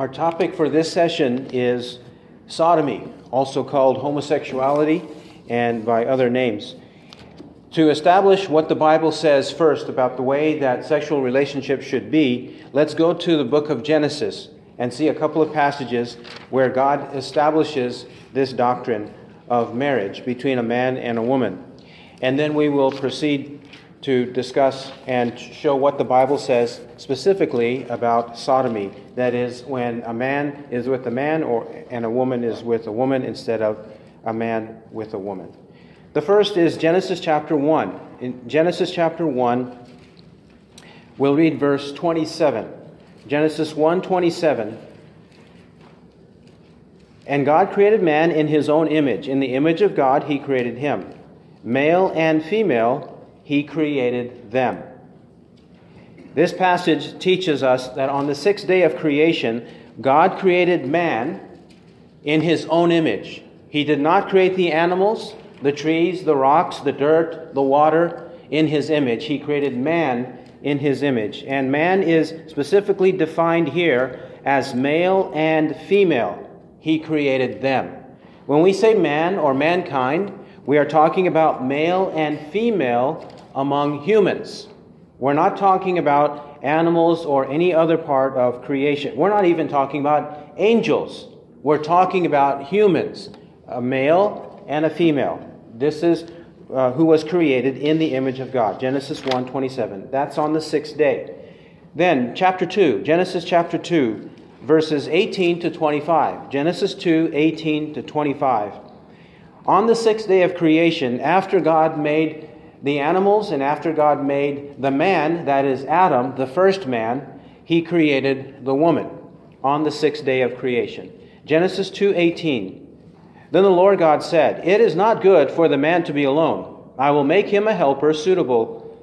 Our topic for this session is sodomy, also called homosexuality and by other names. To establish what the Bible says first about the way that sexual relationships should be, let's go to the book of Genesis and see a couple of passages where God establishes this doctrine of marriage between a man and a woman. And then we will proceed to discuss and show what the Bible says specifically about sodomy. That is, when a man is with a man or, and a woman is with a woman instead of a man with a woman. The first is Genesis chapter 1. In Genesis chapter 1, we'll read verse 27. Genesis 1 27. And God created man in his own image. In the image of God, he created him. Male and female, he created them. This passage teaches us that on the sixth day of creation, God created man in his own image. He did not create the animals, the trees, the rocks, the dirt, the water in his image. He created man in his image. And man is specifically defined here as male and female. He created them. When we say man or mankind, we are talking about male and female among humans. We're not talking about animals or any other part of creation. We're not even talking about angels. We're talking about humans, a male and a female. This is uh, who was created in the image of God. Genesis 1 27. That's on the sixth day. Then, chapter 2, Genesis chapter 2, verses 18 to 25. Genesis 2 18 to 25. On the sixth day of creation, after God made the animals, and after God made the man, that is Adam, the first man, he created the woman on the sixth day of creation. Genesis 2:18. Then the Lord God said, "It is not good for the man to be alone. I will make him a helper suitable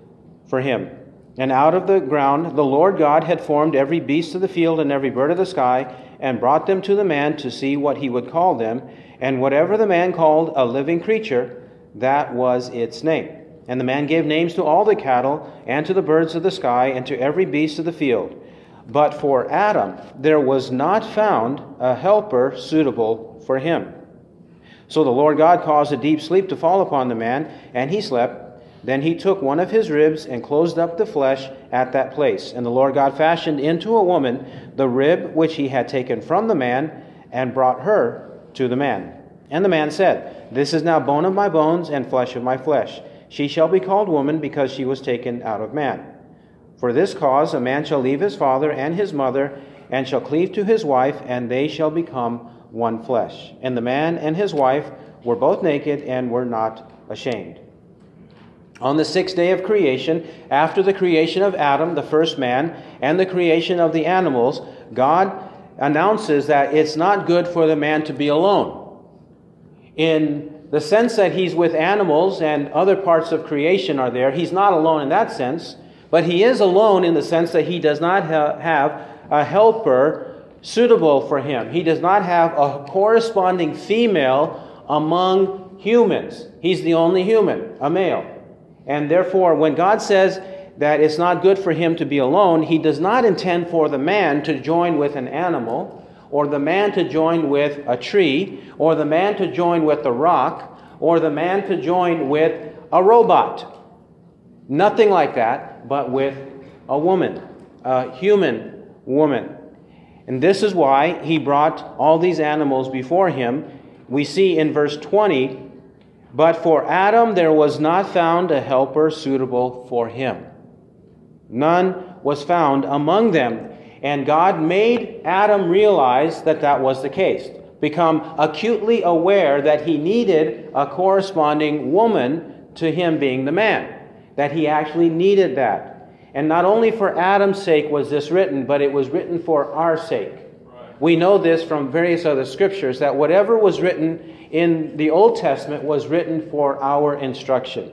for him." And out of the ground the Lord God had formed every beast of the field and every bird of the sky, and brought them to the man to see what he would call them. And whatever the man called a living creature, that was its name. And the man gave names to all the cattle, and to the birds of the sky, and to every beast of the field. But for Adam there was not found a helper suitable for him. So the Lord God caused a deep sleep to fall upon the man, and he slept. Then he took one of his ribs and closed up the flesh at that place. And the Lord God fashioned into a woman the rib which he had taken from the man, and brought her to the man. And the man said, This is now bone of my bones and flesh of my flesh. She shall be called woman because she was taken out of man. For this cause a man shall leave his father and his mother, and shall cleave to his wife, and they shall become one flesh. And the man and his wife were both naked and were not ashamed. On the sixth day of creation, after the creation of Adam, the first man, and the creation of the animals, God announces that it's not good for the man to be alone. In the sense that he's with animals and other parts of creation are there, he's not alone in that sense, but he is alone in the sense that he does not ha- have a helper suitable for him. He does not have a corresponding female among humans. He's the only human, a male. And therefore, when God says that it's not good for him to be alone, he does not intend for the man to join with an animal or the man to join with a tree, or the man to join with a rock, or the man to join with a robot. Nothing like that, but with a woman, a human woman. And this is why he brought all these animals before him. We see in verse 20, but for Adam there was not found a helper suitable for him. None was found among them. And God made Adam realize that that was the case, become acutely aware that he needed a corresponding woman to him being the man, that he actually needed that. And not only for Adam's sake was this written, but it was written for our sake. We know this from various other scriptures that whatever was written in the Old Testament was written for our instruction.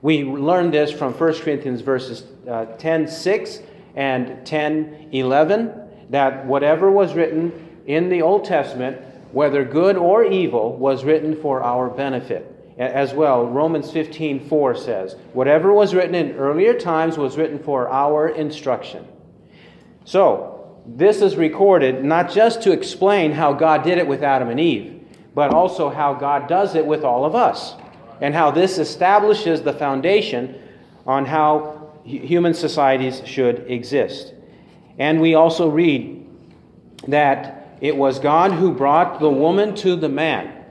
We learn this from 1 Corinthians verses uh, 10 6 and 10 11 that whatever was written in the Old Testament, whether good or evil, was written for our benefit. As well, Romans 15 4 says, whatever was written in earlier times was written for our instruction. So, this is recorded not just to explain how God did it with Adam and Eve, but also how God does it with all of us, and how this establishes the foundation on how human societies should exist. And we also read that it was God who brought the woman to the man.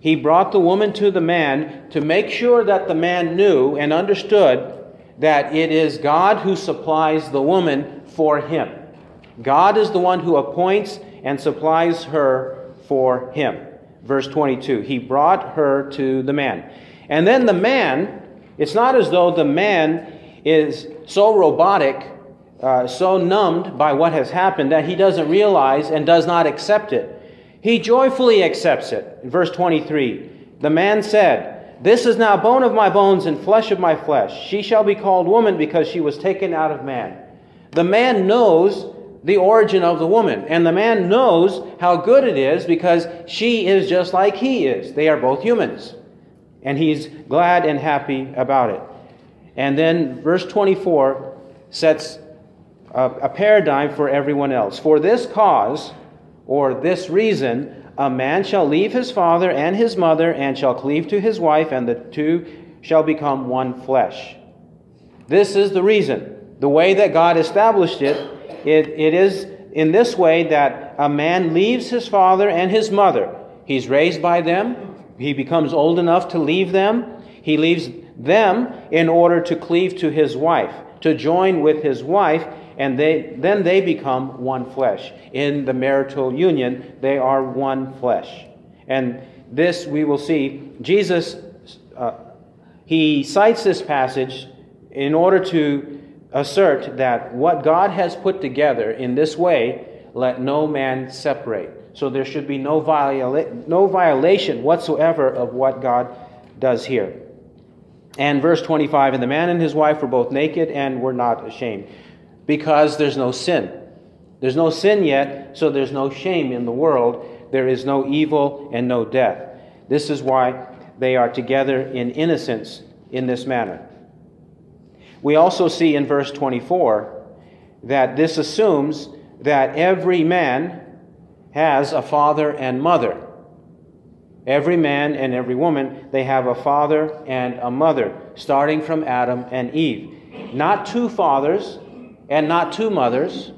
He brought the woman to the man to make sure that the man knew and understood that it is God who supplies the woman for him. God is the one who appoints and supplies her for him. Verse 22 He brought her to the man. And then the man, it's not as though the man is so robotic, uh, so numbed by what has happened that he doesn't realize and does not accept it. He joyfully accepts it. In verse 23, the man said, This is now bone of my bones and flesh of my flesh. She shall be called woman because she was taken out of man. The man knows the origin of the woman, and the man knows how good it is because she is just like he is. They are both humans. And he's glad and happy about it. And then verse 24 sets a, a paradigm for everyone else. For this cause, or this reason, a man shall leave his father and his mother and shall cleave to his wife, and the two shall become one flesh. This is the reason. The way that God established it, it, it is in this way that a man leaves his father and his mother. He's raised by them. He becomes old enough to leave them. He leaves them in order to cleave to his wife, to join with his wife, and they, then they become one flesh. In the marital union, they are one flesh. And this we will see. Jesus, uh, he cites this passage in order to assert that what God has put together in this way, let no man separate. So there should be no, viola- no violation whatsoever of what God does here. And verse 25, and the man and his wife were both naked and were not ashamed, because there's no sin. There's no sin yet, so there's no shame in the world. There is no evil and no death. This is why they are together in innocence in this manner. We also see in verse 24 that this assumes that every man has a father and mother. Every man and every woman, they have a father and a mother, starting from Adam and Eve. Not two fathers and not two mothers,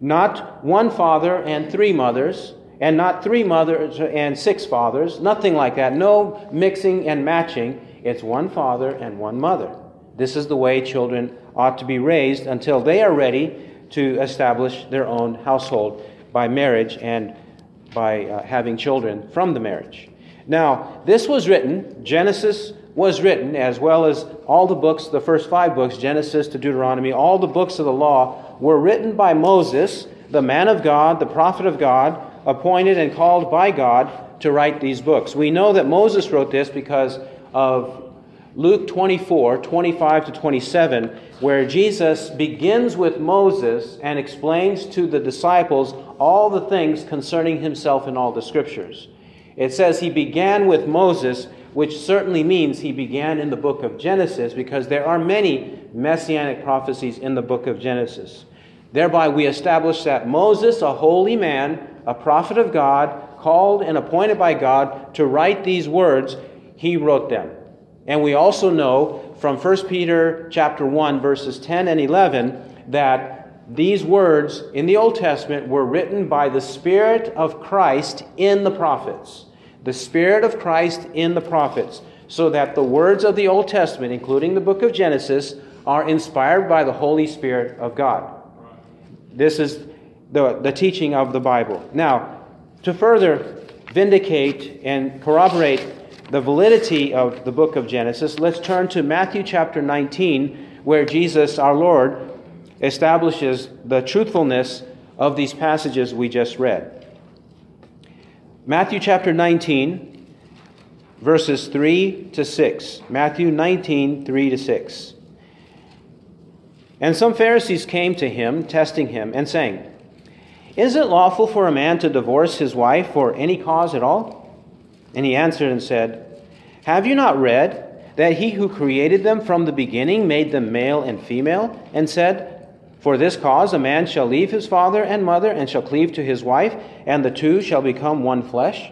not one father and three mothers, and not three mothers and six fathers, nothing like that. No mixing and matching. It's one father and one mother. This is the way children ought to be raised until they are ready to establish their own household by marriage and by uh, having children from the marriage. Now, this was written, Genesis was written, as well as all the books, the first five books, Genesis to Deuteronomy, all the books of the law, were written by Moses, the man of God, the prophet of God, appointed and called by God to write these books. We know that Moses wrote this because of Luke 24, 25 to 27, where Jesus begins with Moses and explains to the disciples all the things concerning himself in all the scriptures. It says he began with Moses, which certainly means he began in the book of Genesis because there are many messianic prophecies in the book of Genesis. Thereby, we establish that Moses, a holy man, a prophet of God, called and appointed by God to write these words, he wrote them. And we also know from 1 Peter chapter 1 verses 10 and 11 that these words in the Old Testament were written by the Spirit of Christ in the prophets. The Spirit of Christ in the prophets. So that the words of the Old Testament, including the book of Genesis, are inspired by the Holy Spirit of God. This is the, the teaching of the Bible. Now, to further vindicate and corroborate the validity of the book of Genesis, let's turn to Matthew chapter 19, where Jesus, our Lord, establishes the truthfulness of these passages we just read. Matthew chapter 19, verses 3 to 6. Matthew 19, 3 to 6. And some Pharisees came to him, testing him, and saying, Is it lawful for a man to divorce his wife for any cause at all? And he answered and said, Have you not read that he who created them from the beginning made them male and female, and said, For this cause a man shall leave his father and mother and shall cleave to his wife, and the two shall become one flesh.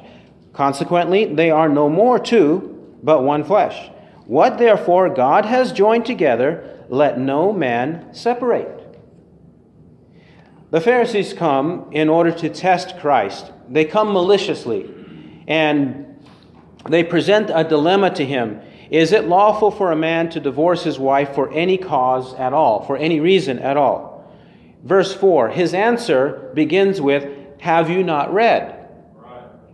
Consequently, they are no more two, but one flesh. What therefore God has joined together, let no man separate. The Pharisees come in order to test Christ. They come maliciously, and they present a dilemma to him. Is it lawful for a man to divorce his wife for any cause at all, for any reason at all? Verse 4, his answer begins with, Have you not read?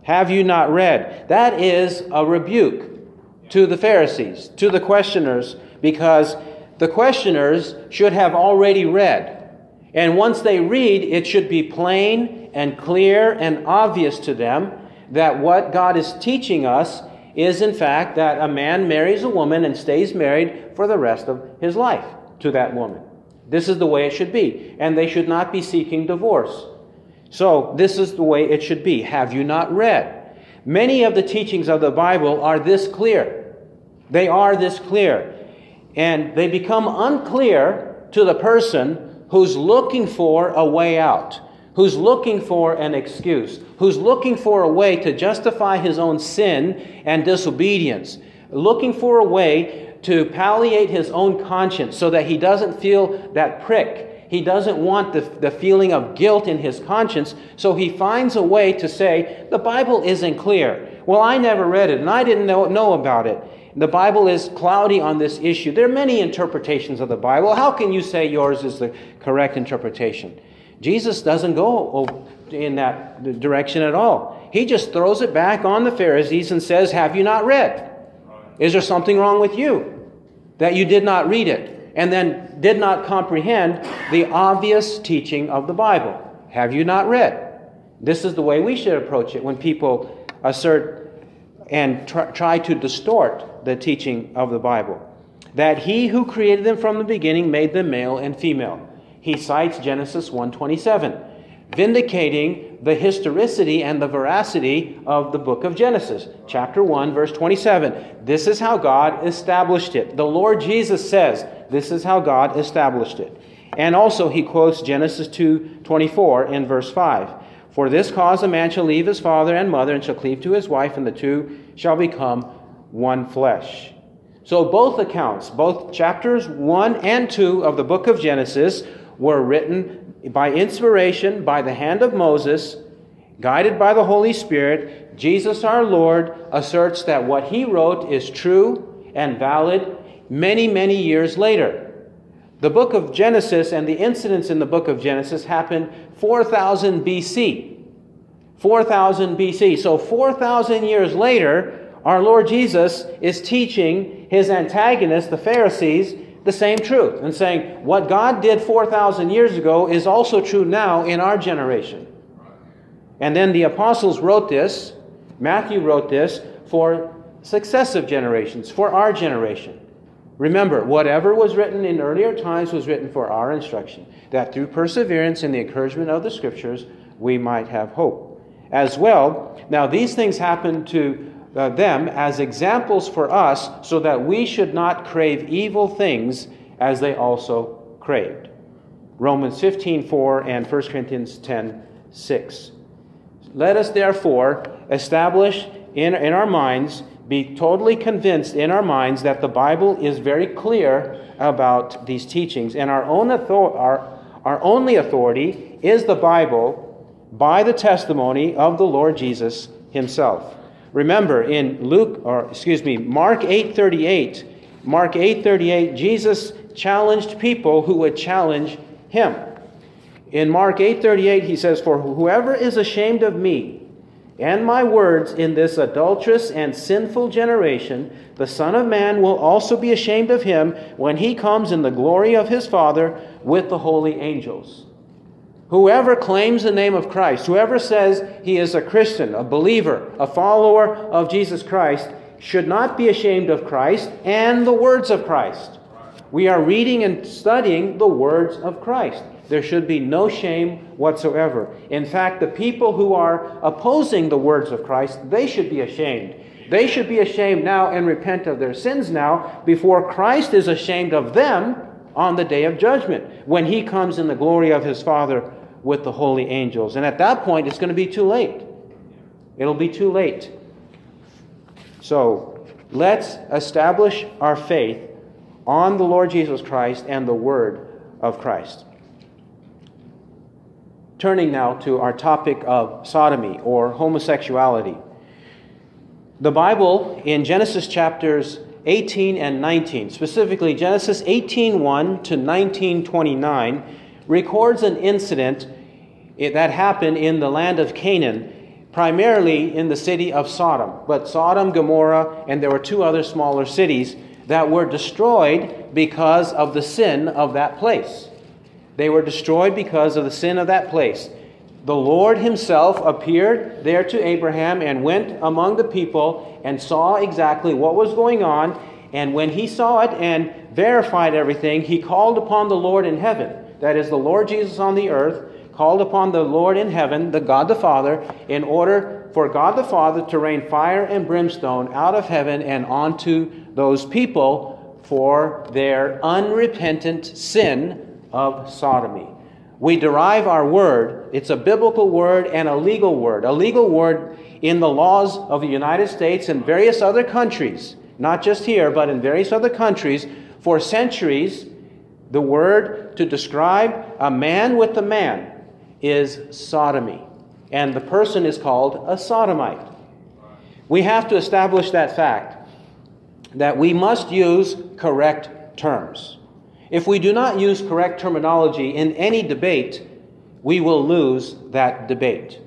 Have you not read? That is a rebuke to the Pharisees, to the questioners, because the questioners should have already read. And once they read, it should be plain and clear and obvious to them that what God is teaching us is, in fact, that a man marries a woman and stays married for the rest of his life to that woman. This is the way it should be. And they should not be seeking divorce. So, this is the way it should be. Have you not read? Many of the teachings of the Bible are this clear. They are this clear. And they become unclear to the person who's looking for a way out, who's looking for an excuse, who's looking for a way to justify his own sin and disobedience, looking for a way to palliate his own conscience so that he doesn't feel that prick he doesn't want the, the feeling of guilt in his conscience, so he finds a way to say, The Bible isn't clear. Well, I never read it and I didn't know, know about it. The Bible is cloudy on this issue. There are many interpretations of the Bible. How can you say yours is the correct interpretation? Jesus doesn't go oh, in that direction at all. He just throws it back on the Pharisees and says, Have you not read? Is there something wrong with you that you did not read it? and then did not comprehend the obvious teaching of the Bible. Have you not read? This is the way we should approach it when people assert and tr- try to distort the teaching of the Bible. That he who created them from the beginning made them male and female. He cites Genesis 127 vindicating the historicity and the veracity of the book of Genesis. Chapter 1, verse 27. This is how God established it. The Lord Jesus says, This is how God established it. And also he quotes Genesis 2 24 in verse 5. For this cause a man shall leave his father and mother and shall cleave to his wife, and the two shall become one flesh. So both accounts, both chapters 1 and 2 of the book of Genesis, were written by inspiration, by the hand of Moses, guided by the Holy Spirit, Jesus our Lord asserts that what he wrote is true and valid many, many years later. The book of Genesis and the incidents in the book of Genesis happened 4000 BC. 4000 BC. So 4000 years later, our Lord Jesus is teaching his antagonists, the Pharisees, the same truth and saying what God did 4,000 years ago is also true now in our generation. And then the apostles wrote this, Matthew wrote this for successive generations, for our generation. Remember, whatever was written in earlier times was written for our instruction, that through perseverance in the encouragement of the Scriptures, we might have hope. As well, now these things happened to uh, them as examples for us so that we should not crave evil things as they also craved. Romans 15 4 and 1 Corinthians 10 6. Let us therefore establish in, in our minds, be totally convinced in our minds that the Bible is very clear about these teachings, and our, own author- our, our only authority is the Bible by the testimony of the Lord Jesus himself. Remember in Luke or excuse me, Mark 8:38, Mark 8:38 Jesus challenged people who would challenge him. In Mark 8:38 he says for whoever is ashamed of me and my words in this adulterous and sinful generation the son of man will also be ashamed of him when he comes in the glory of his father with the holy angels. Whoever claims the name of Christ, whoever says he is a Christian, a believer, a follower of Jesus Christ, should not be ashamed of Christ and the words of Christ. We are reading and studying the words of Christ. There should be no shame whatsoever. In fact, the people who are opposing the words of Christ, they should be ashamed. They should be ashamed now and repent of their sins now before Christ is ashamed of them on the day of judgment when he comes in the glory of his Father with the holy angels. And at that point, it's going to be too late. It'll be too late. So let's establish our faith on the Lord Jesus Christ and the Word of Christ. Turning now to our topic of sodomy or homosexuality. The Bible in Genesis chapters 18 and 19, specifically Genesis 18:1 to 19:29, records an incident eh, that happened in the land of Canaan, primarily in the city of Sodom. But Sodom, Gomorrah, and there were two other smaller cities that were destroyed because of the sin of that place. They were destroyed because of the sin of that place. The Lord Himself appeared there to Abraham and went among the people and saw exactly what was going on. And when He saw it and verified everything, He called upon the Lord in heaven, that is, the Lord Jesus on the earth, called upon the Lord in heaven, the God the Father, in order for God the Father to rain fire and brimstone out of heaven and onto those people for their unrepentant sin of sodomy. We derive our word, it's a biblical word and a legal word. A legal word in the laws of the United States and various other countries, not just here, but in various other countries, for centuries, the word to describe a man with a man is sodomy. And the person is called a sodomite. We have to establish that fact that we must use correct terms. If we do not use correct terminology in any debate, we will lose that debate.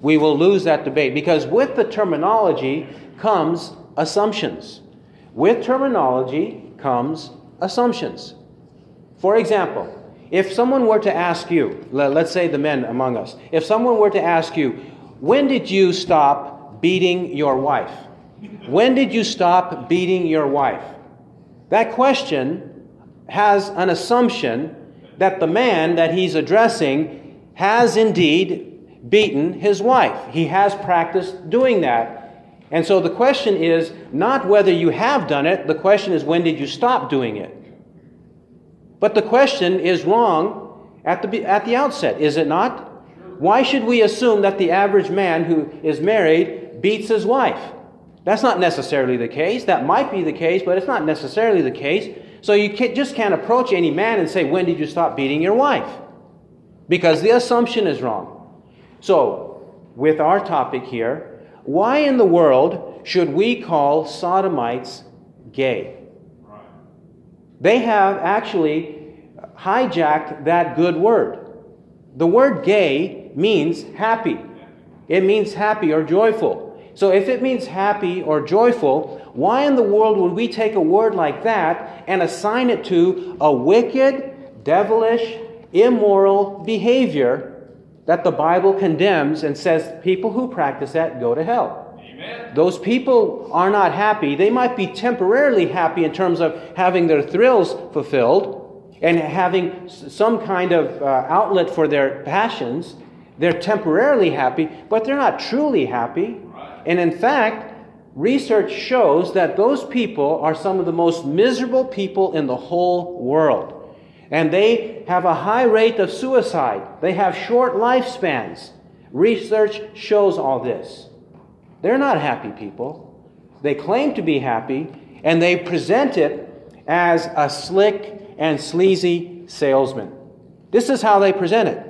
We will lose that debate because with the terminology comes assumptions. With terminology comes assumptions. For example, if someone were to ask you, let's say the men among us, if someone were to ask you, when did you stop beating your wife? When did you stop beating your wife? That question has an assumption that the man that he's addressing has indeed beaten his wife. He has practiced doing that. And so the question is not whether you have done it, the question is when did you stop doing it? But the question is wrong at the, at the outset, is it not? Why should we assume that the average man who is married beats his wife? That's not necessarily the case. That might be the case, but it's not necessarily the case. So you can't, just can't approach any man and say, When did you stop beating your wife? Because the assumption is wrong. So, with our topic here, why in the world should we call sodomites gay? They have actually hijacked that good word. The word gay means happy, it means happy or joyful. So if it means happy or joyful, why in the world would we take a word like that and assign it to a wicked, devilish, immoral behavior that the Bible condemns and says people who practice that go to hell? Those people are not happy. They might be temporarily happy in terms of having their thrills fulfilled and having some kind of uh, outlet for their passions. They're temporarily happy, but they're not truly happy. And in fact, research shows that those people are some of the most miserable people in the whole world. And they have a high rate of suicide. They have short lifespans. Research shows all this. They're not happy people. They claim to be happy, and they present it as a slick and sleazy salesman. This is how they present it.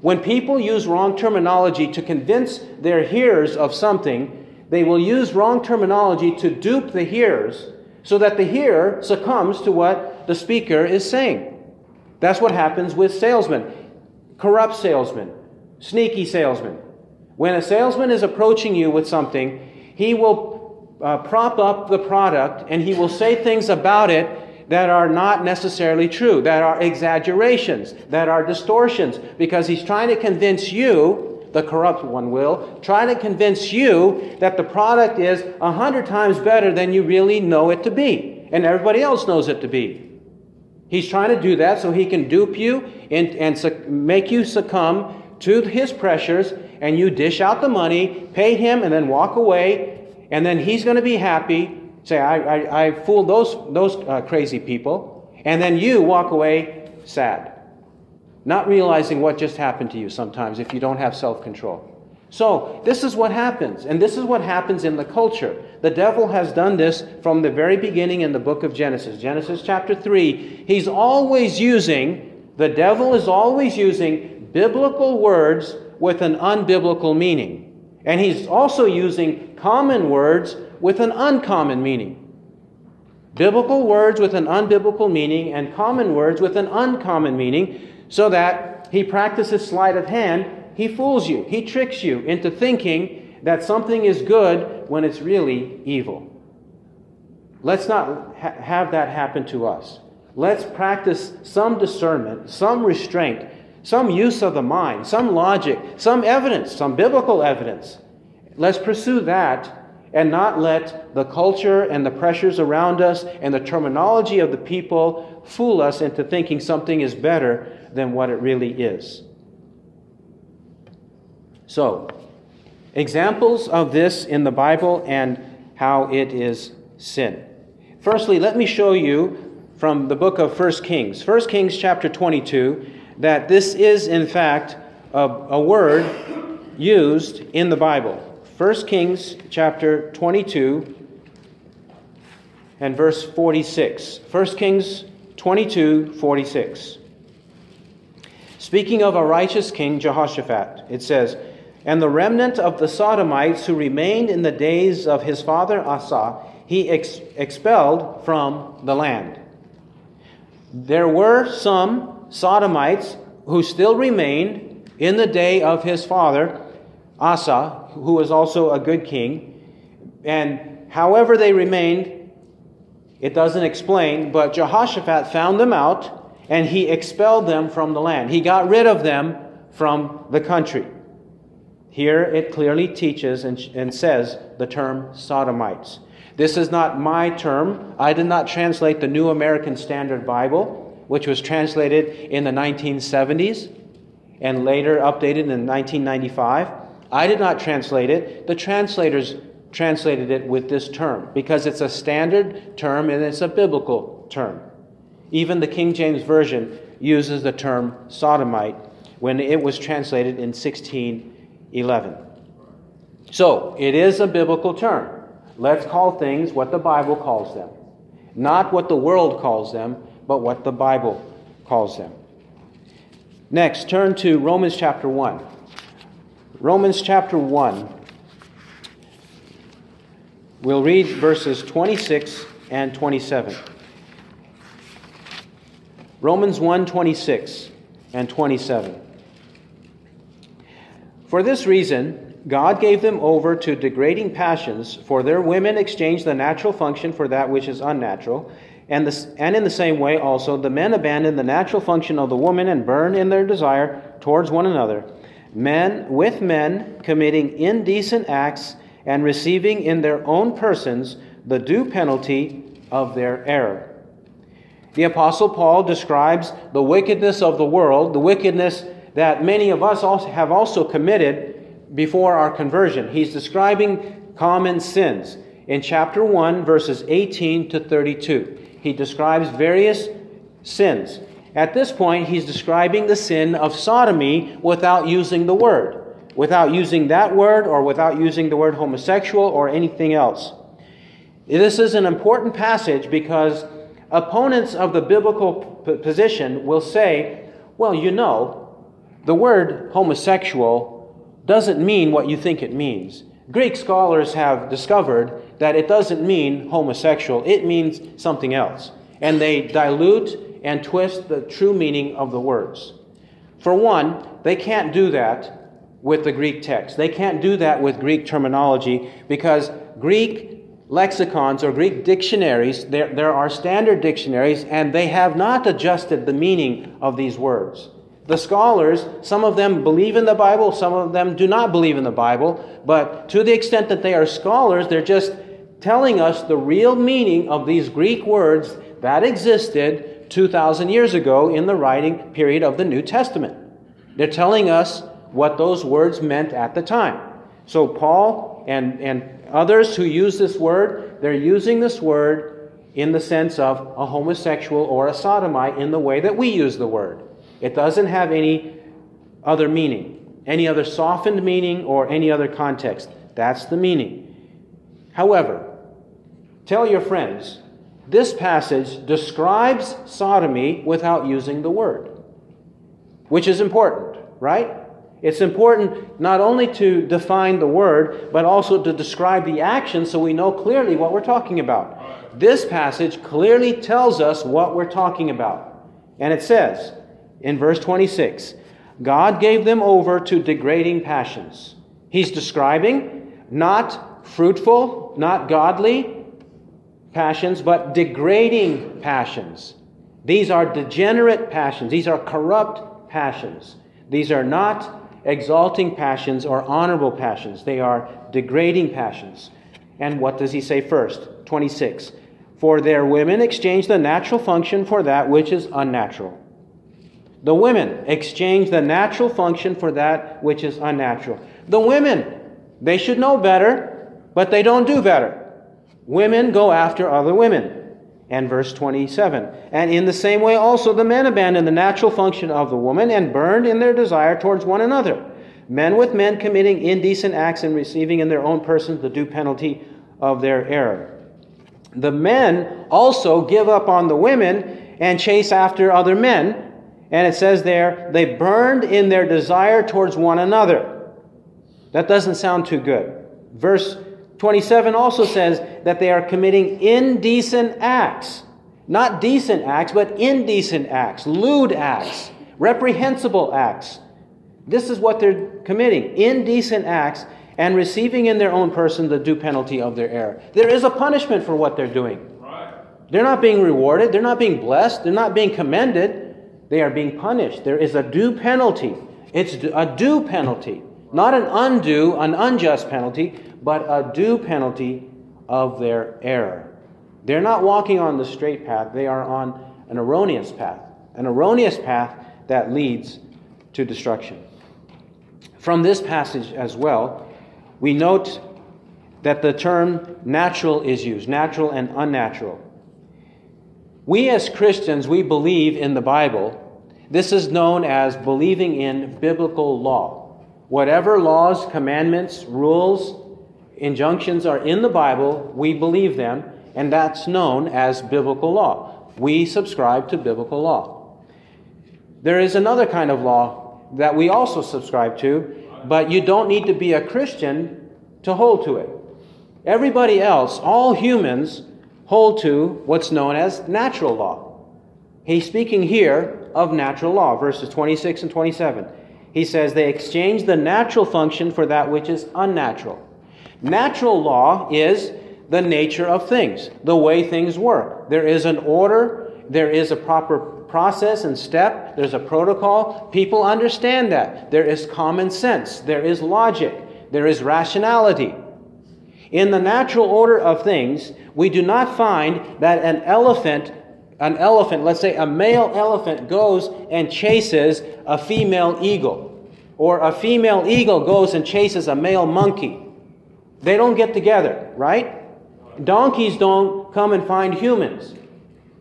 When people use wrong terminology to convince their hearers of something, they will use wrong terminology to dupe the hearers so that the hearer succumbs to what the speaker is saying. That's what happens with salesmen, corrupt salesmen, sneaky salesmen. When a salesman is approaching you with something, he will uh, prop up the product and he will say things about it that are not necessarily true, that are exaggerations, that are distortions, because he's trying to convince you, the corrupt one will, try to convince you that the product is a hundred times better than you really know it to be, and everybody else knows it to be. He's trying to do that so he can dupe you and, and make you succumb to his pressures, and you dish out the money, pay him, and then walk away, and then he's going to be happy Say, I, I, I fooled those, those uh, crazy people. And then you walk away sad, not realizing what just happened to you sometimes if you don't have self control. So, this is what happens, and this is what happens in the culture. The devil has done this from the very beginning in the book of Genesis. Genesis chapter 3, he's always using, the devil is always using biblical words with an unbiblical meaning. And he's also using common words with an uncommon meaning. Biblical words with an unbiblical meaning and common words with an uncommon meaning, so that he practices sleight of hand. He fools you, he tricks you into thinking that something is good when it's really evil. Let's not ha- have that happen to us. Let's practice some discernment, some restraint, some use of the mind, some logic, some evidence, some biblical evidence. Let's pursue that and not let the culture and the pressures around us and the terminology of the people fool us into thinking something is better than what it really is. So, examples of this in the Bible and how it is sin. Firstly, let me show you from the book of 1 Kings, 1 Kings chapter 22, that this is in fact a, a word used in the Bible. 1 Kings chapter 22 and verse 46. 1 Kings 22, 46. Speaking of a righteous king, Jehoshaphat, it says, And the remnant of the Sodomites who remained in the days of his father Asa, he ex- expelled from the land. There were some Sodomites who still remained in the day of his father Asa, who was also a good king. And however they remained, it doesn't explain, but Jehoshaphat found them out and he expelled them from the land. He got rid of them from the country. Here it clearly teaches and, and says the term sodomites. This is not my term. I did not translate the New American Standard Bible, which was translated in the 1970s and later updated in 1995. I did not translate it. The translators translated it with this term because it's a standard term and it's a biblical term. Even the King James Version uses the term sodomite when it was translated in 1611. So, it is a biblical term. Let's call things what the Bible calls them. Not what the world calls them, but what the Bible calls them. Next, turn to Romans chapter 1. Romans chapter 1. We'll read verses 26 and 27. Romans 1 26 and 27. For this reason, God gave them over to degrading passions, for their women exchanged the natural function for that which is unnatural. And, the, and in the same way, also, the men abandon the natural function of the woman and burn in their desire towards one another men with men committing indecent acts and receiving in their own persons the due penalty of their error. The Apostle Paul describes the wickedness of the world, the wickedness that many of us also have also committed before our conversion. He's describing common sins. In chapter 1, verses 18 to 32, he describes various sins. At this point, he's describing the sin of sodomy without using the word, without using that word or without using the word homosexual or anything else. This is an important passage because opponents of the biblical position will say, well, you know, the word homosexual doesn't mean what you think it means. Greek scholars have discovered that it doesn't mean homosexual, it means something else. And they dilute and twist the true meaning of the words. For one, they can't do that with the Greek text. They can't do that with Greek terminology because Greek lexicons or Greek dictionaries, there, there are standard dictionaries, and they have not adjusted the meaning of these words. The scholars, some of them believe in the Bible, some of them do not believe in the Bible, but to the extent that they are scholars, they're just telling us the real meaning of these Greek words that existed 2,000 years ago in the writing period of the New Testament. They're telling us what those words meant at the time. So, Paul and, and others who use this word, they're using this word in the sense of a homosexual or a sodomite in the way that we use the word. It doesn't have any other meaning, any other softened meaning, or any other context. That's the meaning. However, tell your friends this passage describes sodomy without using the word, which is important, right? It's important not only to define the word, but also to describe the action so we know clearly what we're talking about. This passage clearly tells us what we're talking about. And it says in verse 26 God gave them over to degrading passions. He's describing not fruitful, not godly, passions, but degrading passions. These are degenerate passions. These are corrupt passions. These are not exalting passions or honorable passions. They are degrading passions. And what does he say first? 26. For their women exchange the natural function for that which is unnatural. The women exchange the natural function for that which is unnatural. The women, they should know better, but they don't do better. Women go after other women. And verse 27. And in the same way also the men abandoned the natural function of the woman and burned in their desire towards one another. Men with men committing indecent acts and receiving in their own persons the due penalty of their error. The men also give up on the women and chase after other men. And it says there, they burned in their desire towards one another. That doesn't sound too good. Verse 27 also says that they are committing indecent acts. Not decent acts, but indecent acts, lewd acts, reprehensible acts. This is what they're committing indecent acts and receiving in their own person the due penalty of their error. There is a punishment for what they're doing. They're not being rewarded, they're not being blessed, they're not being commended. They are being punished. There is a due penalty. It's a due penalty, not an undue, an unjust penalty, but a due penalty of their error. They're not walking on the straight path, they are on an erroneous path, an erroneous path that leads to destruction. From this passage as well, we note that the term natural is used, natural and unnatural. We as Christians, we believe in the Bible. This is known as believing in biblical law. Whatever laws, commandments, rules, injunctions are in the Bible, we believe them, and that's known as biblical law. We subscribe to biblical law. There is another kind of law that we also subscribe to, but you don't need to be a Christian to hold to it. Everybody else, all humans, hold to what's known as natural law. He's speaking here of natural law, verses 26 and 27. He says they exchange the natural function for that which is unnatural. Natural law is the nature of things, the way things work. There is an order, there is a proper process and step, there's a protocol. People understand that. There is common sense, there is logic, there is rationality. In the natural order of things, we do not find that an elephant, an elephant, let's say a male elephant, goes and chases a female eagle, or a female eagle goes and chases a male monkey. They don't get together, right? Donkeys don't come and find humans.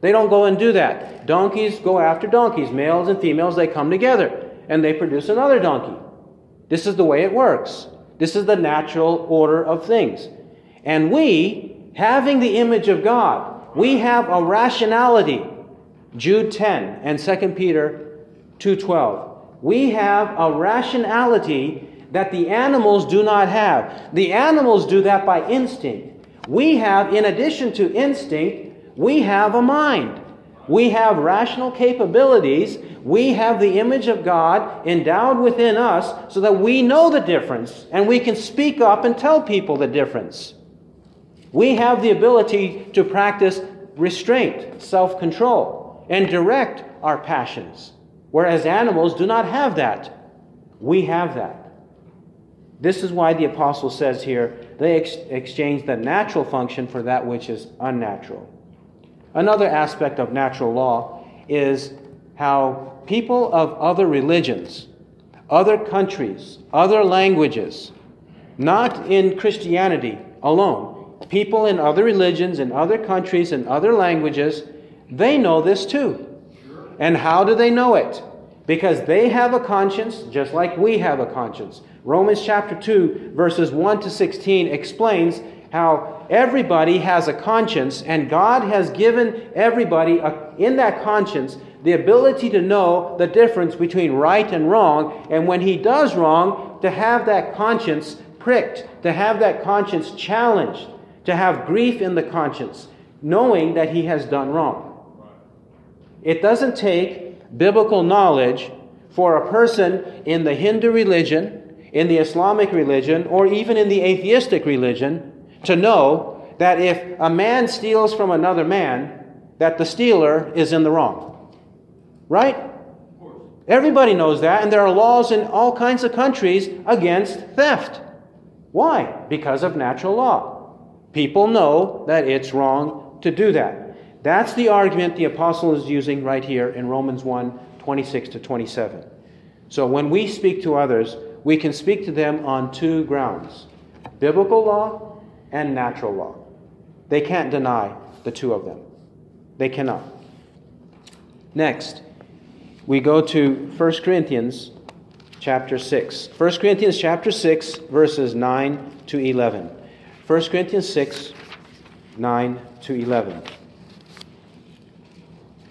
They don't go and do that. Donkeys go after donkeys. Males and females, they come together and they produce another donkey. This is the way it works. This is the natural order of things. And we, having the image of God, we have a rationality. Jude 10 and 2 Peter 2:12. We have a rationality that the animals do not have. The animals do that by instinct. We have, in addition to instinct, we have a mind. We have rational capabilities. We have the image of God endowed within us so that we know the difference and we can speak up and tell people the difference. We have the ability to practice restraint, self control, and direct our passions, whereas animals do not have that. We have that. This is why the apostle says here they ex- exchange the natural function for that which is unnatural. Another aspect of natural law is how people of other religions, other countries, other languages, not in Christianity alone, people in other religions, in other countries, in other languages, they know this too. And how do they know it? Because they have a conscience just like we have a conscience. Romans chapter 2, verses 1 to 16 explains how everybody has a conscience, and God has given everybody a, in that conscience the ability to know the difference between right and wrong, and when he does wrong, to have that conscience pricked, to have that conscience challenged, to have grief in the conscience, knowing that he has done wrong. It doesn't take biblical knowledge for a person in the Hindu religion, in the Islamic religion, or even in the atheistic religion to know that if a man steals from another man, that the stealer is in the wrong. Right? Everybody knows that, and there are laws in all kinds of countries against theft. Why? Because of natural law. People know that it's wrong to do that. That's the argument the apostle is using right here in Romans 1 26 to 27. So when we speak to others, we can speak to them on two grounds biblical law and natural law. They can't deny the two of them. They cannot. Next, we go to 1 Corinthians chapter 6. 1 Corinthians chapter 6, verses 9 to 11. 1 Corinthians 6, 9 to 11.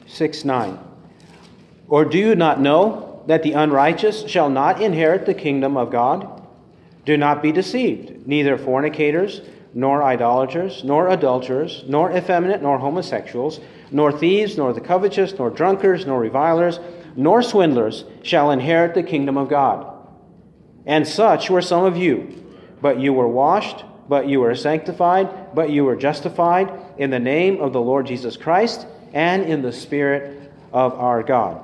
6 9. Or do you not know that the unrighteous shall not inherit the kingdom of God? Do not be deceived. Neither fornicators, nor idolaters, nor adulterers, nor effeminate, nor homosexuals, nor thieves, nor the covetous, nor drunkards, nor revilers nor swindlers shall inherit the kingdom of God. And such were some of you. But you were washed, but you were sanctified, but you were justified in the name of the Lord Jesus Christ and in the Spirit of our God.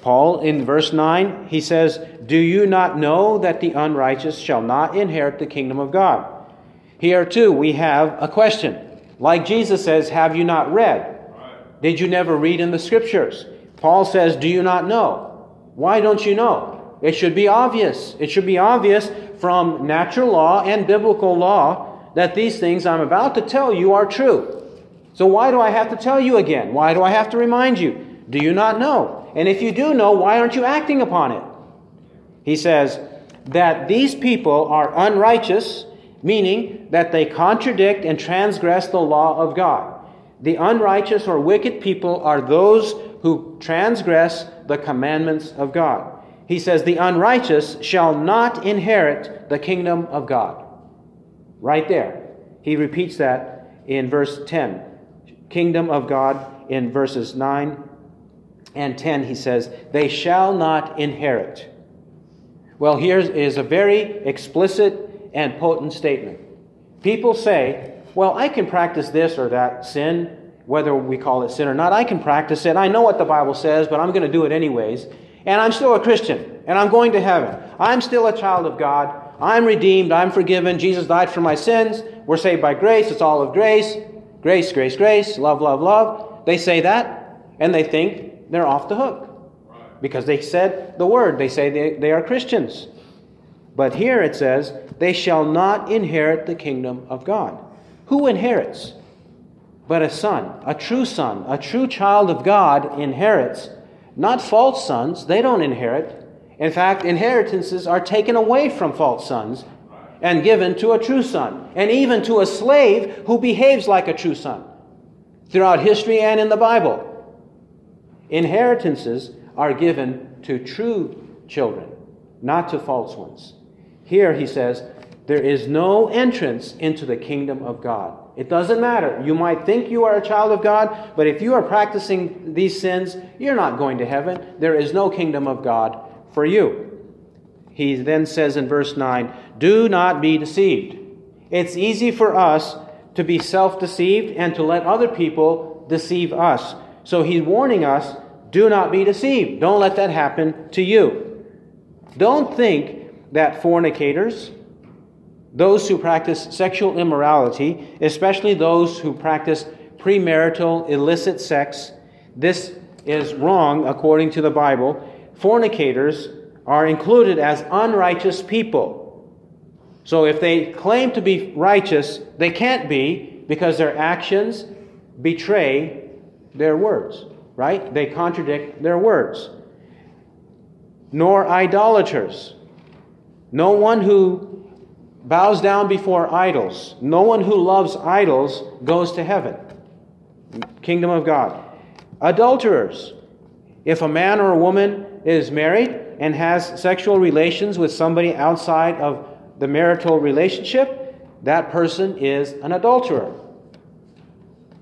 Paul, in verse 9, he says, Do you not know that the unrighteous shall not inherit the kingdom of God? Here, too, we have a question. Like Jesus says, Have you not read? Did you never read in the scriptures? Paul says, Do you not know? Why don't you know? It should be obvious. It should be obvious from natural law and biblical law that these things I'm about to tell you are true. So why do I have to tell you again? Why do I have to remind you? Do you not know? And if you do know, why aren't you acting upon it? He says that these people are unrighteous, meaning that they contradict and transgress the law of God. The unrighteous or wicked people are those who transgress the commandments of God. He says, The unrighteous shall not inherit the kingdom of God. Right there. He repeats that in verse 10. Kingdom of God in verses 9 and 10, he says, They shall not inherit. Well, here is a very explicit and potent statement. People say, Well, I can practice this or that sin whether we call it sin or not. I can practice it. I know what the Bible says, but I'm going to do it anyways. And I'm still a Christian, and I'm going to heaven. I'm still a child of God. I'm redeemed. I'm forgiven. Jesus died for my sins. We're saved by grace. It's all of grace. Grace, grace, grace. Love, love, love. They say that, and they think they're off the hook because they said the word. They say they, they are Christians. But here it says, they shall not inherit the kingdom of God. Who inherits? but a son, a true son, a true child of God inherits. Not false sons, they don't inherit. In fact, inheritances are taken away from false sons and given to a true son, and even to a slave who behaves like a true son throughout history and in the Bible. Inheritances are given to true children, not to false ones. Here he says, there is no entrance into the kingdom of God it doesn't matter. You might think you are a child of God, but if you are practicing these sins, you're not going to heaven. There is no kingdom of God for you. He then says in verse 9, Do not be deceived. It's easy for us to be self deceived and to let other people deceive us. So he's warning us do not be deceived. Don't let that happen to you. Don't think that fornicators, those who practice sexual immorality, especially those who practice premarital illicit sex, this is wrong according to the Bible. Fornicators are included as unrighteous people. So if they claim to be righteous, they can't be because their actions betray their words, right? They contradict their words. Nor idolaters. No one who bows down before idols, no one who loves idols goes to heaven. Kingdom of God. Adulterers. If a man or a woman is married and has sexual relations with somebody outside of the marital relationship, that person is an adulterer.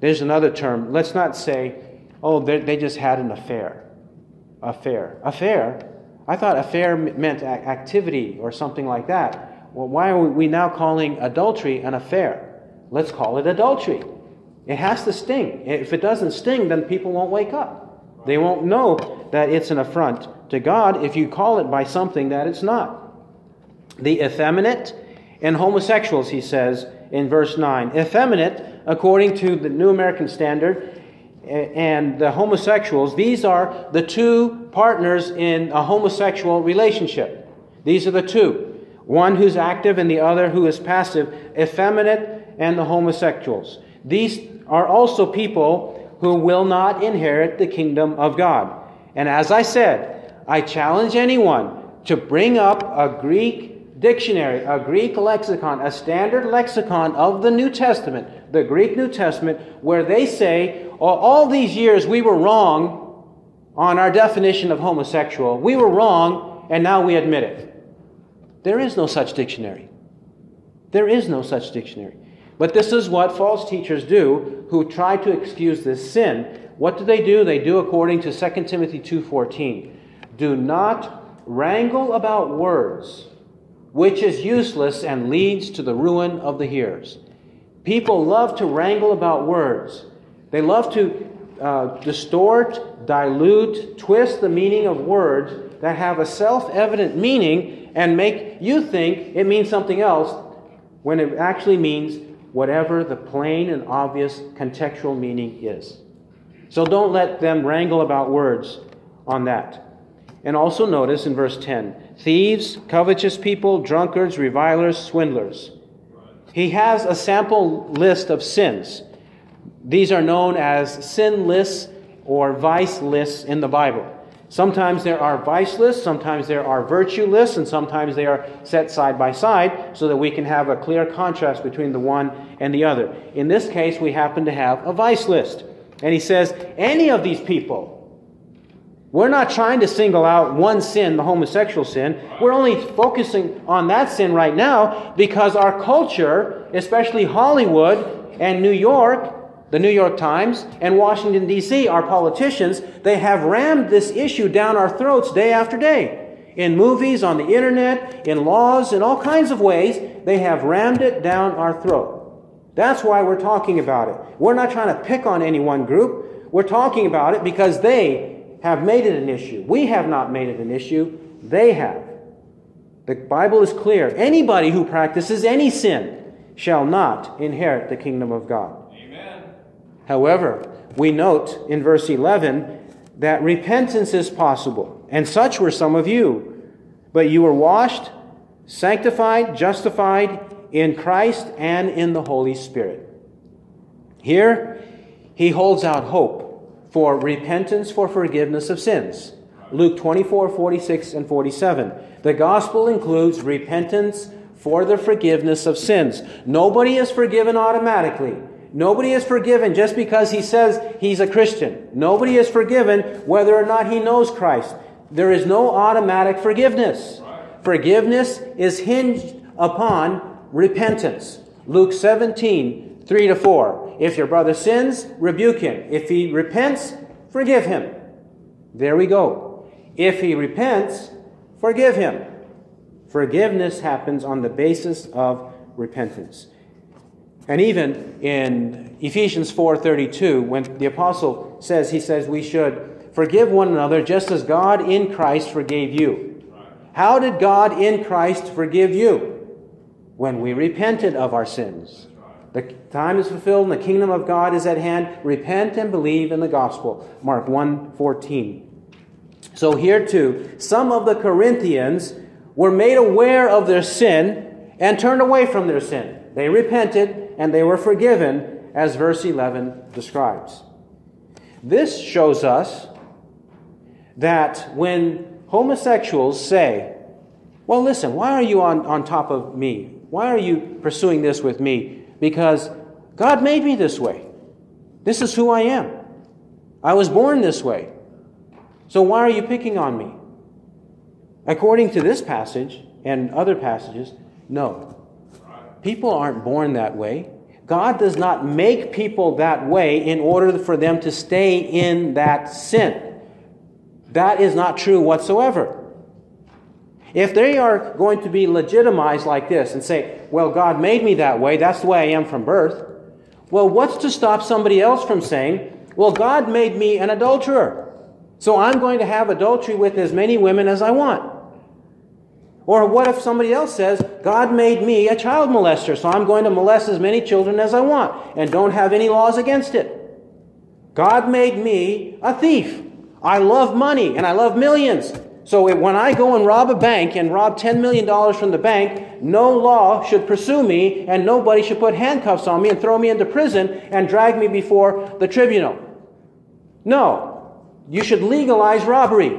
There's another term. Let's not say, oh, they just had an affair. Affair. Affair? I thought affair meant activity or something like that. Well, why are we now calling adultery an affair? Let's call it adultery. It has to sting. If it doesn't sting, then people won't wake up. They won't know that it's an affront to God if you call it by something that it's not. The effeminate and homosexuals, he says in verse 9. Effeminate, according to the New American Standard, and the homosexuals, these are the two partners in a homosexual relationship. These are the two one who's active and the other who is passive, effeminate and the homosexuals. These are also people who will not inherit the kingdom of God. And as I said, I challenge anyone to bring up a Greek dictionary, a Greek lexicon, a standard lexicon of the New Testament, the Greek New Testament, where they say, all these years we were wrong on our definition of homosexual. We were wrong, and now we admit it. There is no such dictionary. There is no such dictionary. But this is what false teachers do who try to excuse this sin. What do they do? They do according to 2 Timothy 2:14. Do not wrangle about words, which is useless and leads to the ruin of the hearers. People love to wrangle about words. They love to uh, distort, dilute, twist the meaning of words that have a self evident meaning and make you think it means something else when it actually means whatever the plain and obvious contextual meaning is. So don't let them wrangle about words on that. And also notice in verse 10 thieves, covetous people, drunkards, revilers, swindlers. He has a sample list of sins. These are known as sin lists or vice lists in the Bible. Sometimes there are vice lists, sometimes there are virtue lists, and sometimes they are set side by side so that we can have a clear contrast between the one and the other. In this case, we happen to have a vice list. And he says, any of these people, we're not trying to single out one sin, the homosexual sin. We're only focusing on that sin right now because our culture, especially Hollywood and New York, the New York Times, and Washington, D.C., our politicians, they have rammed this issue down our throats day after day. In movies, on the internet, in laws, in all kinds of ways, they have rammed it down our throat. That's why we're talking about it. We're not trying to pick on any one group. We're talking about it because they have made it an issue. We have not made it an issue. They have. The Bible is clear. Anybody who practices any sin shall not inherit the kingdom of God. However, we note in verse 11 that repentance is possible, and such were some of you. But you were washed, sanctified, justified in Christ and in the Holy Spirit. Here, he holds out hope for repentance for forgiveness of sins. Luke 24, 46, and 47. The gospel includes repentance for the forgiveness of sins. Nobody is forgiven automatically. Nobody is forgiven just because he says he's a Christian. Nobody is forgiven whether or not he knows Christ. There is no automatic forgiveness. Forgiveness is hinged upon repentance. Luke 17, 3 to 4. If your brother sins, rebuke him. If he repents, forgive him. There we go. If he repents, forgive him. Forgiveness happens on the basis of repentance. And even in Ephesians 4:32 when the apostle says he says we should forgive one another just as God in Christ forgave you. How did God in Christ forgive you? When we repented of our sins. The time is fulfilled and the kingdom of God is at hand. Repent and believe in the gospel. Mark 1:14. So here too, some of the Corinthians were made aware of their sin and turned away from their sin. They repented and they were forgiven, as verse 11 describes. This shows us that when homosexuals say, Well, listen, why are you on, on top of me? Why are you pursuing this with me? Because God made me this way. This is who I am. I was born this way. So why are you picking on me? According to this passage and other passages, no. People aren't born that way. God does not make people that way in order for them to stay in that sin. That is not true whatsoever. If they are going to be legitimized like this and say, well, God made me that way, that's the way I am from birth, well, what's to stop somebody else from saying, well, God made me an adulterer, so I'm going to have adultery with as many women as I want? Or what if somebody else says, God made me a child molester, so I'm going to molest as many children as I want and don't have any laws against it? God made me a thief. I love money and I love millions. So when I go and rob a bank and rob $10 million from the bank, no law should pursue me and nobody should put handcuffs on me and throw me into prison and drag me before the tribunal. No. You should legalize robbery.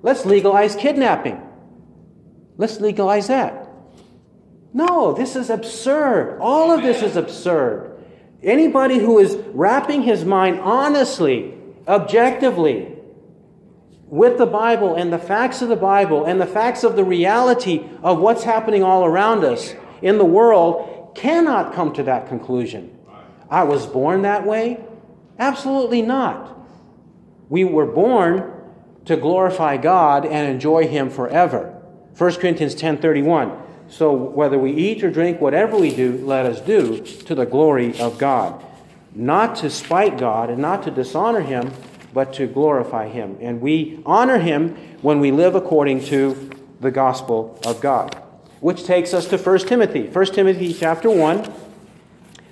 Let's legalize kidnapping. Let's legalize that. No, this is absurd. All of this is absurd. Anybody who is wrapping his mind honestly, objectively, with the Bible and the facts of the Bible and the facts of the reality of what's happening all around us in the world cannot come to that conclusion. I was born that way? Absolutely not. We were born to glorify God and enjoy Him forever. 1 Corinthians 10:31. So whether we eat or drink, whatever we do, let us do to the glory of God, not to spite God and not to dishonor him, but to glorify him. And we honor him when we live according to the gospel of God. Which takes us to 1 Timothy. 1 Timothy chapter 1.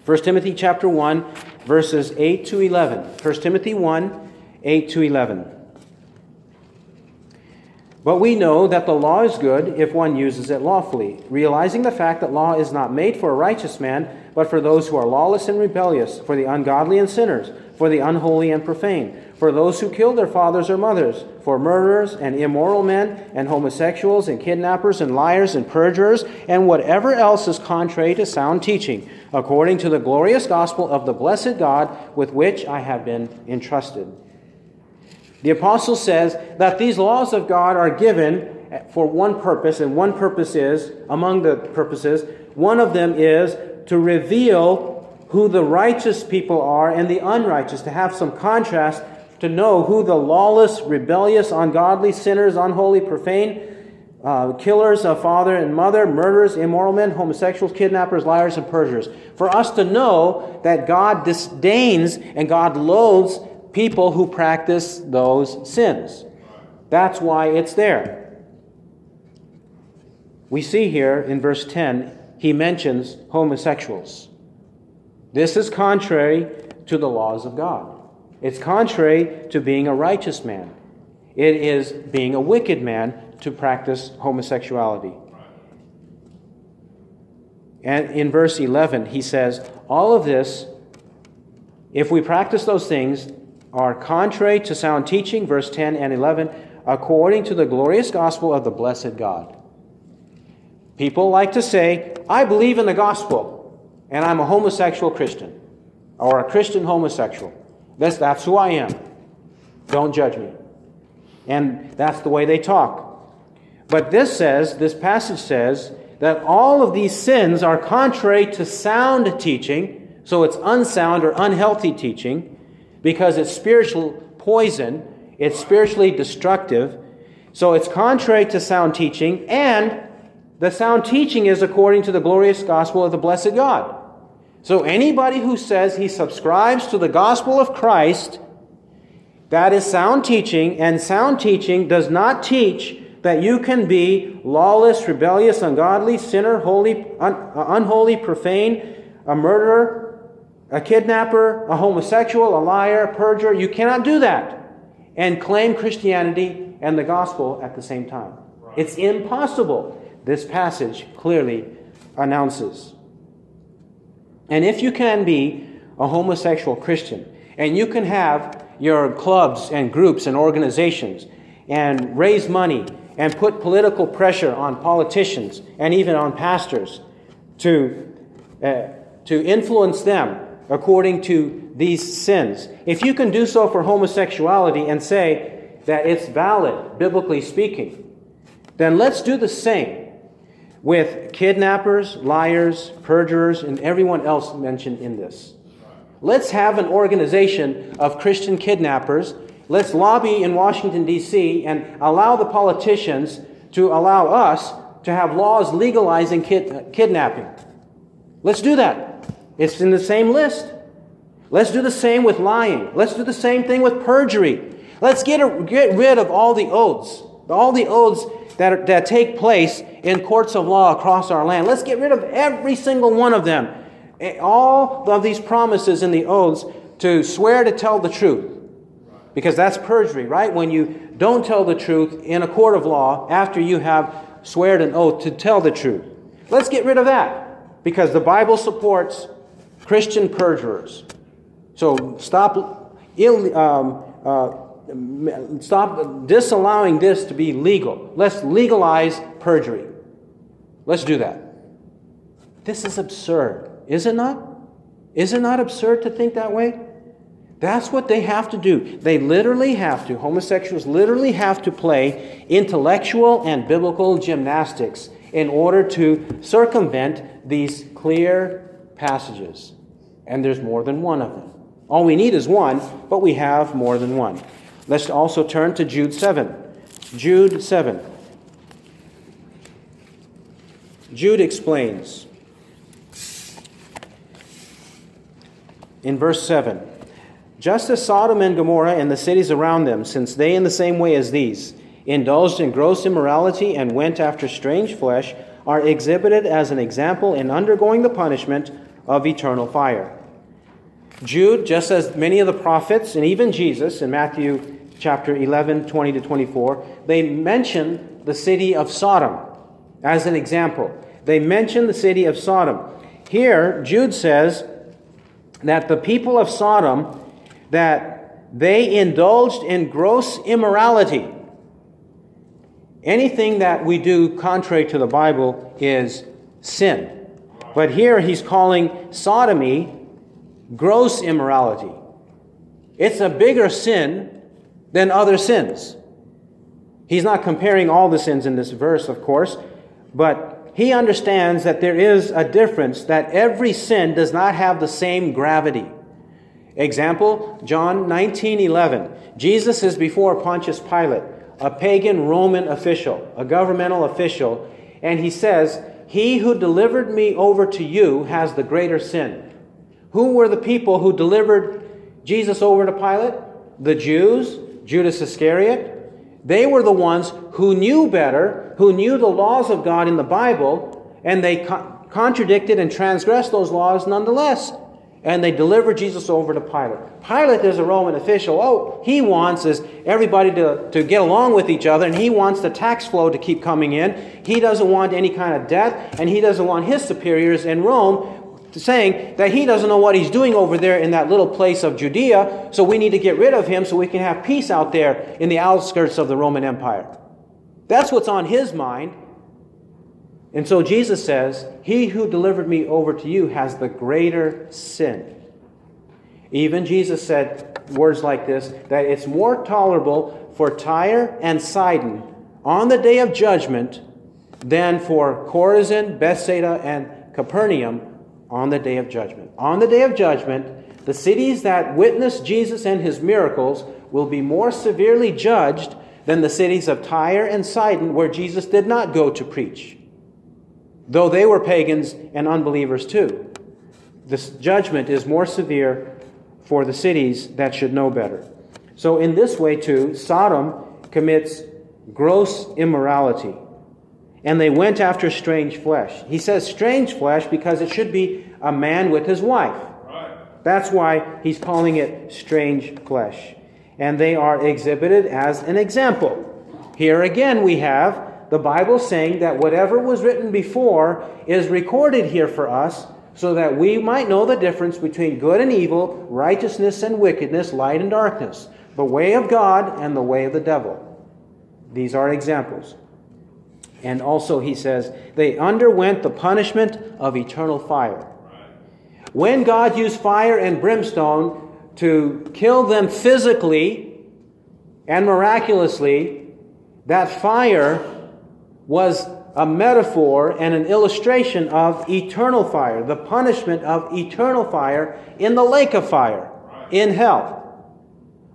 1 Timothy chapter 1 verses 8 to 11. 1 Timothy 1 8 to 11. But we know that the law is good if one uses it lawfully, realizing the fact that law is not made for a righteous man, but for those who are lawless and rebellious, for the ungodly and sinners, for the unholy and profane, for those who kill their fathers or mothers, for murderers and immoral men, and homosexuals, and kidnappers, and liars, and perjurers, and whatever else is contrary to sound teaching, according to the glorious gospel of the blessed God with which I have been entrusted. The apostle says that these laws of God are given for one purpose, and one purpose is, among the purposes, one of them is to reveal who the righteous people are and the unrighteous, to have some contrast, to know who the lawless, rebellious, ungodly, sinners, unholy, profane, uh, killers of father and mother, murderers, immoral men, homosexuals, kidnappers, liars, and perjurers. For us to know that God disdains and God loathes people who practice those sins. That's why it's there. We see here in verse 10, he mentions homosexuals. This is contrary to the laws of God. It's contrary to being a righteous man. It is being a wicked man to practice homosexuality. And in verse 11, he says, All of this, if we practice those things, are contrary to sound teaching, verse 10 and 11, according to the glorious gospel of the blessed God. People like to say, I believe in the gospel, and I'm a homosexual Christian, or a Christian homosexual. That's, that's who I am. Don't judge me. And that's the way they talk. But this says, this passage says, that all of these sins are contrary to sound teaching, so it's unsound or unhealthy teaching because it's spiritual poison, it's spiritually destructive. So it's contrary to sound teaching, and the sound teaching is according to the glorious gospel of the blessed God. So anybody who says he subscribes to the gospel of Christ, that is sound teaching, and sound teaching does not teach that you can be lawless, rebellious, ungodly, sinner, holy, un- uh, unholy, profane, a murderer, a kidnapper, a homosexual, a liar, a perjurer. You cannot do that and claim Christianity and the gospel at the same time. It's impossible. this passage clearly announces. And if you can be a homosexual Christian, and you can have your clubs and groups and organizations and raise money and put political pressure on politicians and even on pastors to, uh, to influence them according to these sins. If you can do so for homosexuality and say that it's valid, biblically speaking, then let's do the same with kidnappers, liars, perjurers, and everyone else mentioned in this. Let's have an organization of Christian kidnappers. Let's lobby in Washington, D.C., and allow the politicians to allow us to have laws legalizing kid, kidnapping. Let's do that. It's in the same list. Let's do the same with lying. Let's do the same thing with perjury. Let's get, a, get rid of all the oaths, all the oaths that, that take place in courts of law across our land. Let's get rid of every single one of them. All of these promises in the oaths to swear to tell the truth. Because that's perjury, right? When you don't tell the truth in a court of law after you have sweared an oath to tell the truth. Let's get rid of that. Because the Bible supports Christian perjurers. So stop, Ill, um, uh, stop disallowing this to be legal. Let's legalize perjury. Let's do that. This is absurd, is it not? Is it not absurd to think that way? That's what they have to do. They literally have to, homosexuals literally have to play intellectual and biblical gymnastics in order to circumvent these clear passages. And there's more than one of them. All we need is one, but we have more than one. Let's also turn to Jude 7. Jude 7. Jude explains in verse 7 Just as Sodom and Gomorrah and the cities around them, since they, in the same way as these, indulged in gross immorality and went after strange flesh, are exhibited as an example in undergoing the punishment of eternal fire. Jude, just as many of the prophets and even Jesus in Matthew chapter 11, 20 to 24, they mention the city of Sodom as an example. They mention the city of Sodom. Here, Jude says that the people of Sodom, that they indulged in gross immorality. Anything that we do contrary to the Bible is sin. But here he's calling sodomy gross immorality. It's a bigger sin than other sins. He's not comparing all the sins in this verse, of course, but he understands that there is a difference, that every sin does not have the same gravity. Example, John 19 11. Jesus is before Pontius Pilate, a pagan Roman official, a governmental official, and he says, He who delivered me over to you has the greater sin. Who were the people who delivered Jesus over to Pilate? The Jews, Judas Iscariot. They were the ones who knew better, who knew the laws of God in the Bible, and they co- contradicted and transgressed those laws nonetheless. And they delivered Jesus over to Pilate. Pilate is a Roman official. Oh, he wants is everybody to, to get along with each other, and he wants the tax flow to keep coming in. He doesn't want any kind of death, and he doesn't want his superiors in Rome saying that he doesn't know what he's doing over there in that little place of Judea, so we need to get rid of him so we can have peace out there in the outskirts of the Roman Empire. That's what's on his mind. And so Jesus says, He who delivered me over to you has the greater sin. Even Jesus said words like this that it's more tolerable for Tyre and Sidon on the day of judgment than for Chorazin, Bethsaida, and Capernaum on the day of judgment. On the day of judgment, the cities that witnessed Jesus and his miracles will be more severely judged than the cities of Tyre and Sidon, where Jesus did not go to preach, though they were pagans and unbelievers too. This judgment is more severe for the cities that should know better. So, in this way, too, Sodom commits gross immorality and they went after strange flesh. He says strange flesh because it should be a man with his wife. Right. That's why he's calling it strange flesh. And they are exhibited as an example. Here again we have the Bible's saying that whatever was written before is recorded here for us so that we might know the difference between good and evil, righteousness and wickedness, light and darkness, the way of God and the way of the devil. These are examples. And also, he says, they underwent the punishment of eternal fire. When God used fire and brimstone to kill them physically and miraculously, that fire was a metaphor and an illustration of eternal fire, the punishment of eternal fire in the lake of fire, in hell.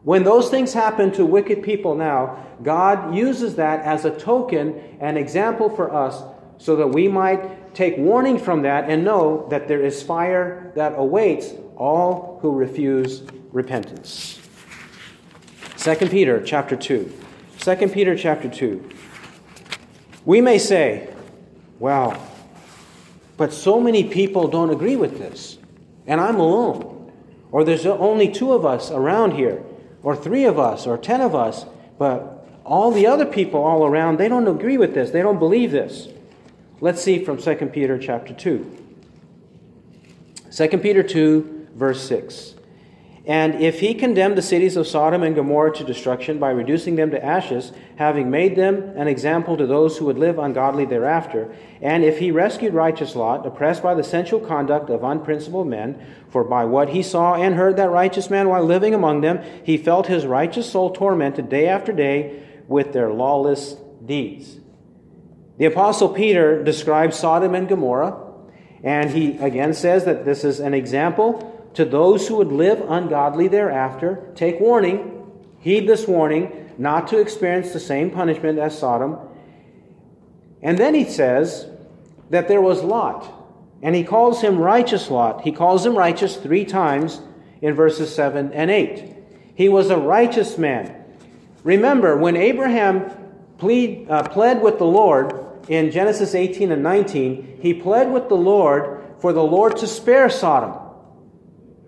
When those things happen to wicked people now, God uses that as a token, an example for us, so that we might take warning from that and know that there is fire that awaits all who refuse repentance. 2 Peter chapter 2. 2 Peter chapter 2. We may say, well, but so many people don't agree with this, and I'm alone. Or there's only two of us around here, or three of us, or ten of us, but all the other people all around, they don't agree with this. They don't believe this. Let's see from 2 Peter chapter 2. 2 Peter 2, verse 6. And if he condemned the cities of Sodom and Gomorrah to destruction by reducing them to ashes, having made them an example to those who would live ungodly thereafter, and if he rescued righteous Lot, oppressed by the sensual conduct of unprincipled men, for by what he saw and heard that righteous man while living among them, he felt his righteous soul tormented day after day with their lawless deeds. The Apostle Peter describes Sodom and Gomorrah, and he again says that this is an example to those who would live ungodly thereafter, take warning, heed this warning, not to experience the same punishment as Sodom. And then he says that there was Lot, and he calls him righteous Lot. He calls him righteous three times in verses 7 and 8. He was a righteous man. Remember, when Abraham plead, uh, pled with the Lord in Genesis 18 and 19, he pled with the Lord for the Lord to spare Sodom.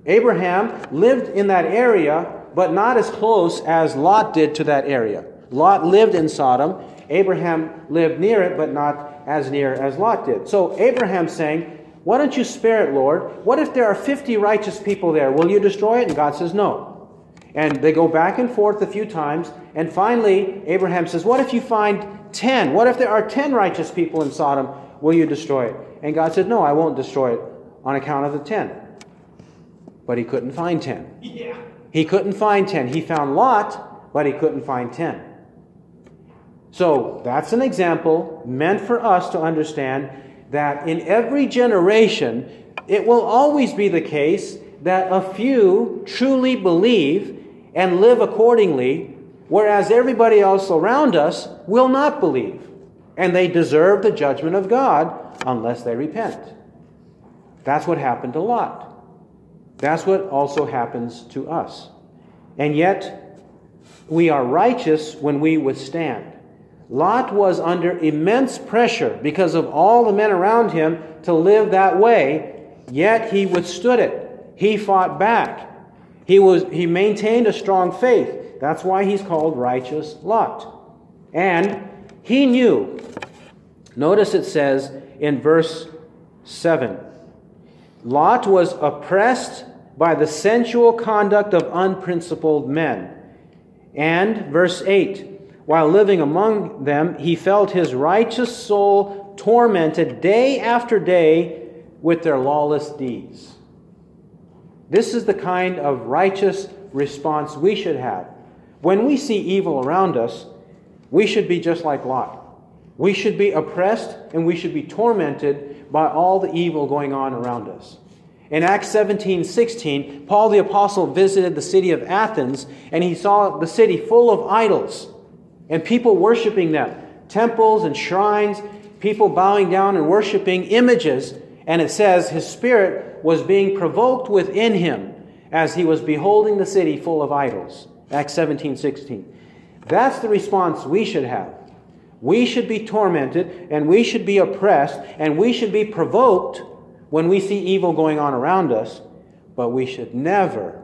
Abraham lived in that area, but not as close as Lot did to that area. Lot lived in Sodom. Abraham lived near it, but not as near as Lot did. So Abraham's saying, Why don't you spare it, Lord? What if there are 50 righteous people there? Will you destroy it? And God says, No. And they go back and forth a few times. And finally, Abraham says, What if you find 10? What if there are 10 righteous people in Sodom? Will you destroy it? And God said, No, I won't destroy it on account of the 10 but he couldn't find 10. Yeah. He couldn't find 10. He found Lot, but he couldn't find 10. So that's an example meant for us to understand that in every generation, it will always be the case that a few truly believe and live accordingly, whereas everybody else around us will not believe. And they deserve the judgment of God unless they repent. That's what happened to Lot. That's what also happens to us. And yet, we are righteous when we withstand. Lot was under immense pressure because of all the men around him to live that way, yet he withstood it. He fought back. He, was, he maintained a strong faith. That's why he's called righteous Lot. And he knew. Notice it says in verse 7 Lot was oppressed by the sensual conduct of unprincipled men. And, verse 8, while living among them, he felt his righteous soul tormented day after day with their lawless deeds. This is the kind of righteous response we should have. When we see evil around us, we should be just like Lot. We should be oppressed and we should be tormented by all the evil going on around us. In Acts 17 16, Paul the Apostle visited the city of Athens and he saw the city full of idols and people worshiping them temples and shrines, people bowing down and worshiping images. And it says his spirit was being provoked within him as he was beholding the city full of idols. Acts 17 16. That's the response we should have. We should be tormented and we should be oppressed and we should be provoked when we see evil going on around us, but we should never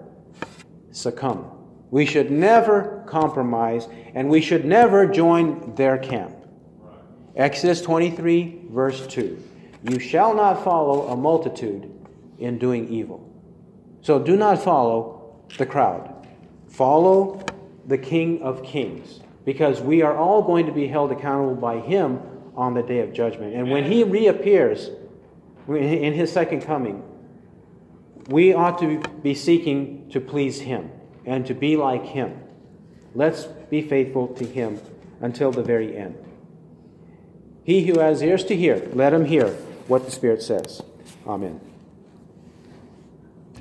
succumb. We should never compromise, and we should never join their camp. Exodus 23, verse 2. You shall not follow a multitude in doing evil. So do not follow the crowd. Follow the King of Kings, because we are all going to be held accountable by Him on the day of judgment. And when He reappears in His second coming, we ought to be seeking to please Him and to be like Him. Let's be faithful to Him until the very end. He who has ears to hear, let him hear what the Spirit says. Amen.